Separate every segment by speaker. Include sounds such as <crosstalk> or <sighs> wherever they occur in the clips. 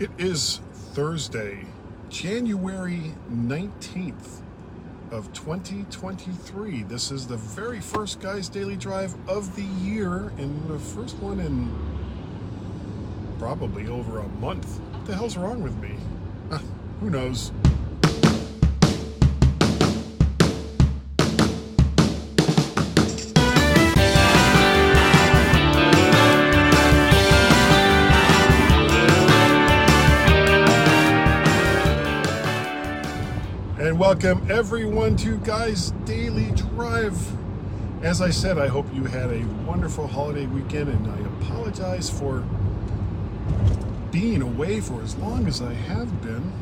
Speaker 1: It is Thursday, January 19th of 2023. This is the very first Guys Daily Drive of the year and the first one in probably over a month. What the hell's wrong with me? <laughs> Who knows? Welcome everyone to Guys Daily Drive. As I said, I hope you had a wonderful holiday weekend, and I apologize for being away for as long as I have been.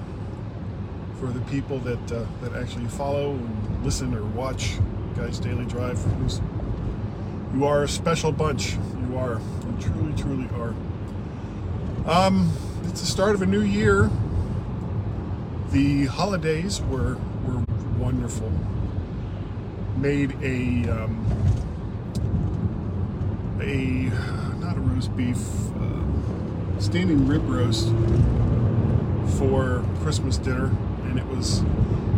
Speaker 1: For the people that uh, that actually follow and listen or watch Guys Daily Drive, you are a special bunch. You are, you truly, truly are. Um, it's the start of a new year the holidays were wonderful. Made a um, a not a roast beef, uh, standing rib roast for Christmas dinner, and it was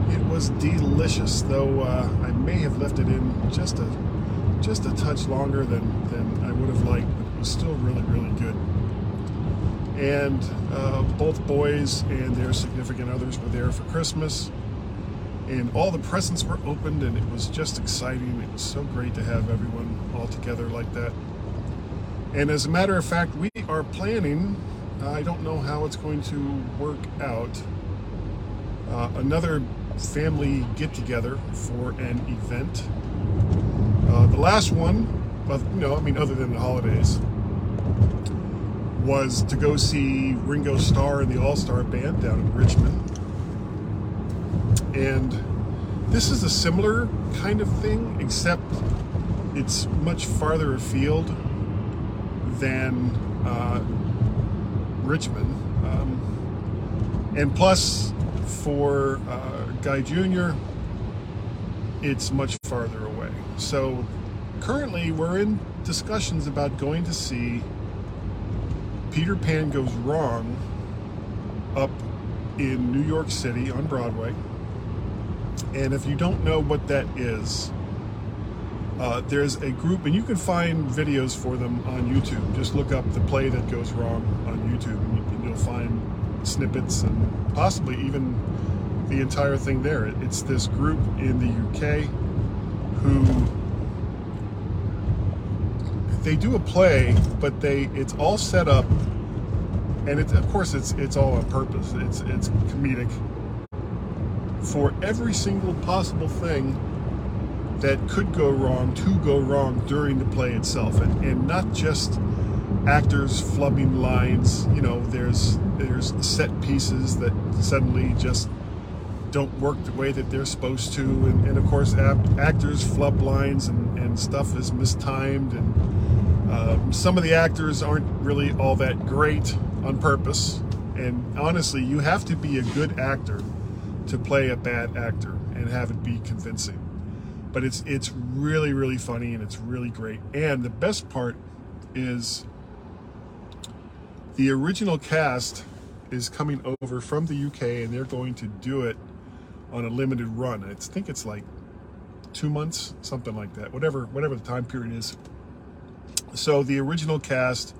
Speaker 1: it was delicious. Though uh, I may have left it in just a just a touch longer than than I would have liked, but it was still really really good and uh, both boys and their significant others were there for Christmas. And all the presents were opened, and it was just exciting. It was so great to have everyone all together like that. And as a matter of fact, we are planning, I don't know how it's going to work out, uh, another family get together for an event. Uh, the last one, well, you know, I mean, other than the holidays, was to go see Ringo Starr and the All Star Band down in Richmond. And this is a similar kind of thing, except it's much farther afield than uh, Richmond. Um, and plus, for uh, Guy Jr., it's much farther away. So currently, we're in discussions about going to see Peter Pan Goes Wrong up in New York City on Broadway. And if you don't know what that is, uh, there's a group, and you can find videos for them on YouTube. Just look up the play that goes wrong on YouTube, and you'll find snippets and possibly even the entire thing there. It's this group in the UK who they do a play, but they it's all set up, and it's of course it's it's all on purpose. It's it's comedic for every single possible thing that could go wrong to go wrong during the play itself, and and not just actors flubbing lines. You know, there's there's set pieces that suddenly just don't work the way that they're supposed to, and, and of course, actors flub lines and, and stuff is mistimed, and um, some of the actors aren't really all that great on purpose. And honestly, you have to be a good actor to play a bad actor and have it be convincing. But it's it's really really funny and it's really great. And the best part is the original cast is coming over from the UK and they're going to do it on a limited run. I think it's like two months, something like that. Whatever, whatever the time period is. So the original cast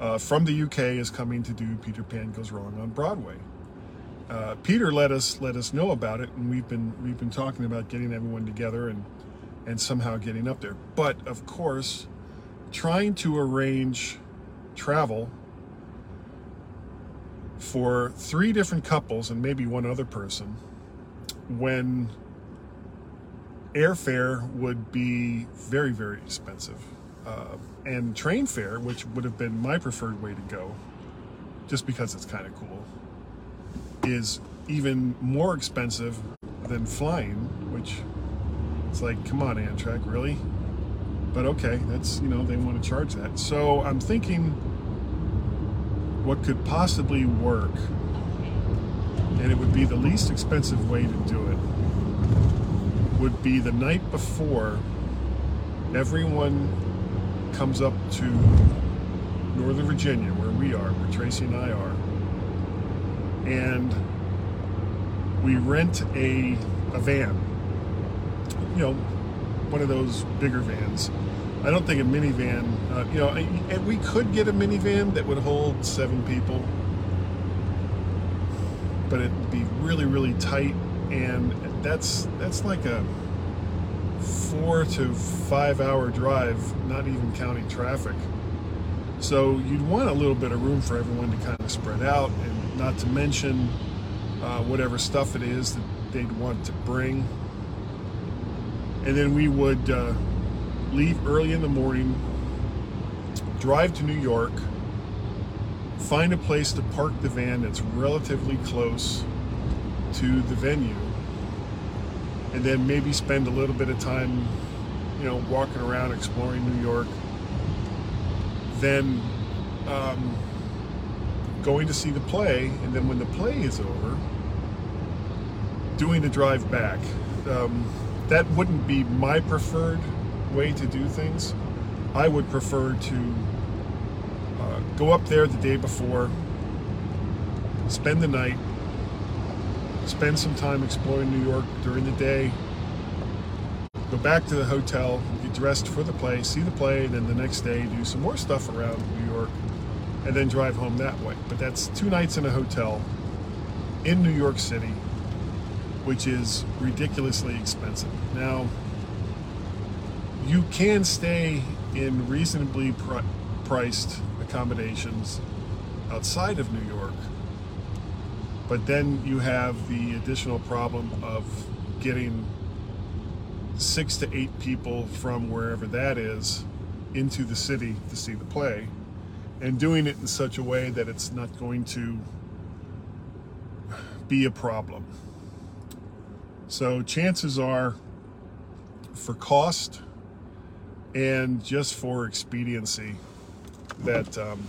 Speaker 1: uh, from the UK is coming to do Peter Pan Goes Wrong on Broadway. Uh, Peter let us let us know about it, and we've been we've been talking about getting everyone together and and somehow getting up there. But of course, trying to arrange travel for three different couples and maybe one other person when airfare would be very, very expensive. Uh, and train fare, which would have been my preferred way to go, just because it's kind of cool, is even more expensive than flying, which it's like, come on, Amtrak, really? But okay, that's, you know, they want to charge that. So I'm thinking what could possibly work and it would be the least expensive way to do it, would be the night before everyone comes up to Northern Virginia, where we are, where Tracy and I are, and we rent a, a van. You know, one of those bigger vans. I don't think a minivan, uh, you know, and we could get a minivan that would hold seven people, but it'd be really, really tight, and that's that's like a four to five hour drive, not even counting traffic. So you'd want a little bit of room for everyone to kind of spread out, and not to mention uh, whatever stuff it is that they'd want to bring. And then we would uh, leave early in the morning, drive to New York, find a place to park the van that's relatively close to the venue, and then maybe spend a little bit of time, you know, walking around exploring New York. Then um, going to see the play, and then when the play is over, doing the drive back. Um, that wouldn't be my preferred way to do things. I would prefer to uh, go up there the day before, spend the night, spend some time exploring New York during the day, go back to the hotel, get dressed for the play, see the play, and then the next day do some more stuff around New York, and then drive home that way. But that's two nights in a hotel in New York City, which is ridiculously expensive. Now, you can stay in reasonably pr- priced accommodations outside of New York, but then you have the additional problem of getting six to eight people from wherever that is into the city to see the play and doing it in such a way that it's not going to be a problem. So, chances are for cost and just for expediency that um,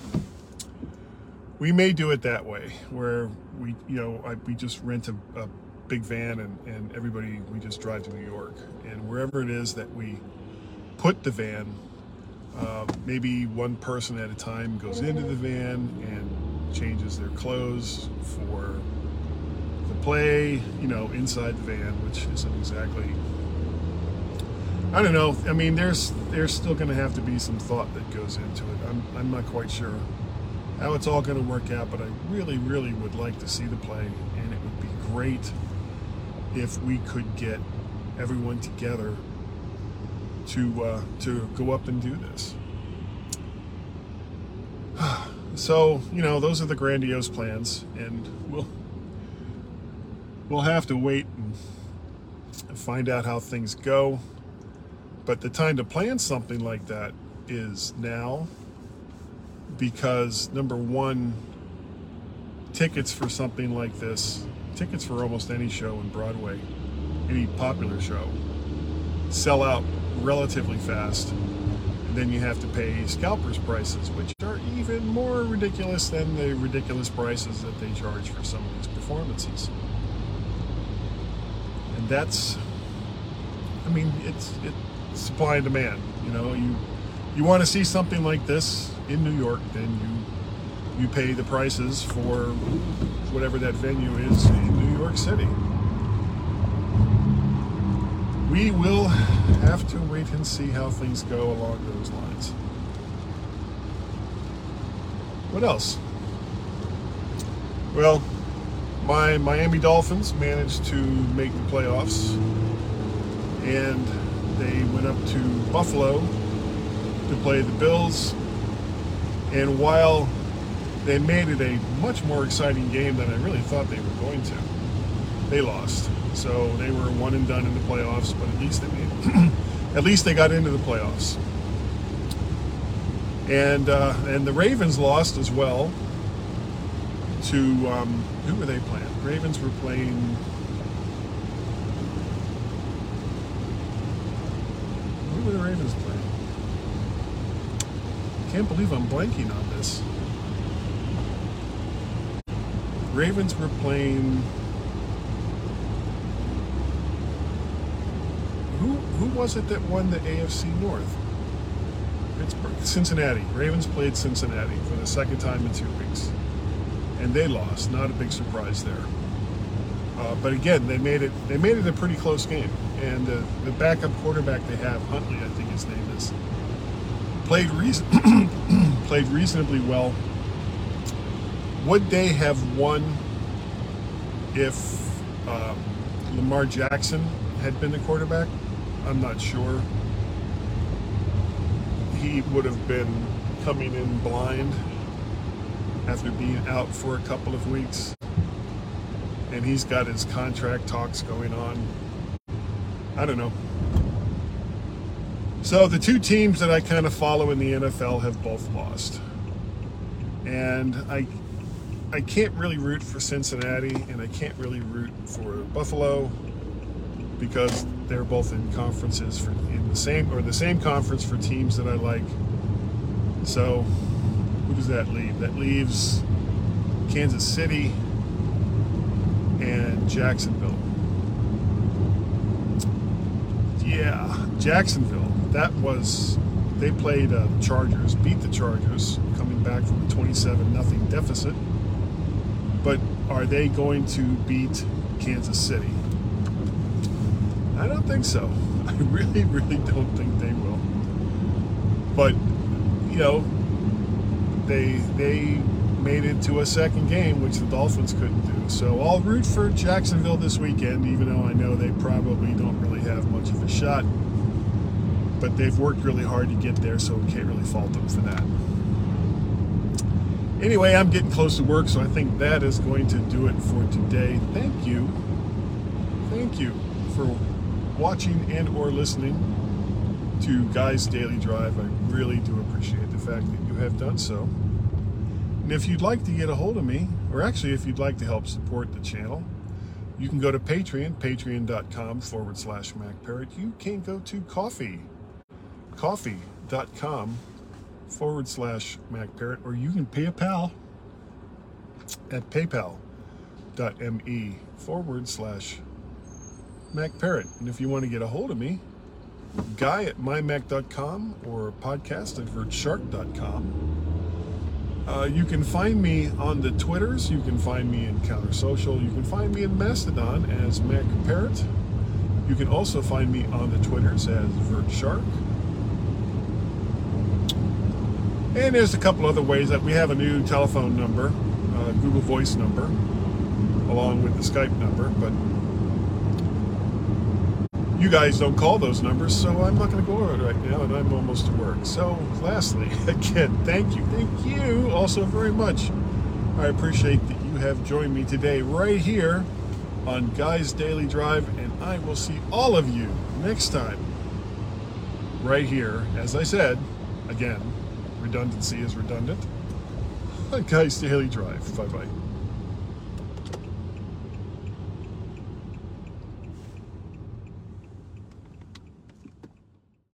Speaker 1: we may do it that way where we you know I, we just rent a, a big van and, and everybody we just drive to new york and wherever it is that we put the van uh, maybe one person at a time goes into the van and changes their clothes for the play you know inside the van which isn't exactly I don't know. I mean, there's there's still going to have to be some thought that goes into it. I'm I'm not quite sure how it's all going to work out, but I really really would like to see the play, and it would be great if we could get everyone together to uh, to go up and do this. <sighs> So you know, those are the grandiose plans, and we'll we'll have to wait and find out how things go. But the time to plan something like that is now because number one, tickets for something like this, tickets for almost any show in Broadway, any popular show, sell out relatively fast. Then you have to pay scalpers prices, which are even more ridiculous than the ridiculous prices that they charge for some of these performances. And that's, I mean, it's, it, supply and demand. You know, you you want to see something like this in New York, then you you pay the prices for whatever that venue is in New York City. We will have to wait and see how things go along those lines. What else? Well, my Miami Dolphins managed to make the playoffs and they went up to Buffalo to play the Bills. And while they made it a much more exciting game than I really thought they were going to, they lost. So they were one and done in the playoffs, but at least they made <clears throat> at least they got into the playoffs. And uh, and the Ravens lost as well to um, who were they playing? Ravens were playing Who were the Ravens playing? Can't believe I'm blanking on this. Ravens were playing. Who was it that won the AFC North? Pittsburgh, Cincinnati. Ravens played Cincinnati for the second time in two weeks. and they lost. Not a big surprise there. Uh, but again, they made it. They made it a pretty close game, and uh, the backup quarterback they have, Huntley, I think his name is, played reason <clears throat> played reasonably well. Would they have won if um, Lamar Jackson had been the quarterback? I'm not sure. He would have been coming in blind after being out for a couple of weeks. And he's got his contract talks going on. I don't know. So the two teams that I kind of follow in the NFL have both lost. And I I can't really root for Cincinnati and I can't really root for Buffalo because they're both in conferences for in the same or the same conference for teams that I like. So who does that leave? That leaves Kansas City and Jacksonville. Yeah, Jacksonville. That was they played uh, Chargers, beat the Chargers, coming back from a 27 nothing deficit. But are they going to beat Kansas City? I don't think so. <laughs> I really, really don't think they will. But you know, they they made it to a second game, which the Dolphins couldn't do. So I'll root for Jacksonville this weekend, even though I know they probably don't really have much of a shot. But they've worked really hard to get there, so we can't really fault them for that. Anyway, I'm getting close to work, so I think that is going to do it for today. Thank you. Thank you for watching and or listening to Guy's Daily Drive. I really do appreciate the fact that you have done so. And if you'd like to get a hold of me, or actually if you'd like to help support the channel, you can go to Patreon, patreon.com forward slash MacParrot. You can go to Ko-fi, ko-fi.com forward slash MacParrot, or you can pay a pal at paypal.me forward slash MacParrot. And if you want to get a hold of me, guy at mymac.com or podcast at vertshark.com. Uh, you can find me on the Twitters. You can find me in Counter Social. You can find me in Mastodon as Mac Parrot. You can also find me on the Twitters as VertShark. And there's a couple other ways that we have a new telephone number, uh, Google Voice number, along with the Skype number, but you guys don't call those numbers, so I'm not going to go over it right now, and I'm almost to work. So, lastly, <laughs> again, thank you, thank you also very much. I appreciate that you have joined me today right here on Guy's Daily Drive, and I will see all of you next time right here. As I said, again, redundancy is redundant on <laughs> Guy's Daily Drive. Bye bye.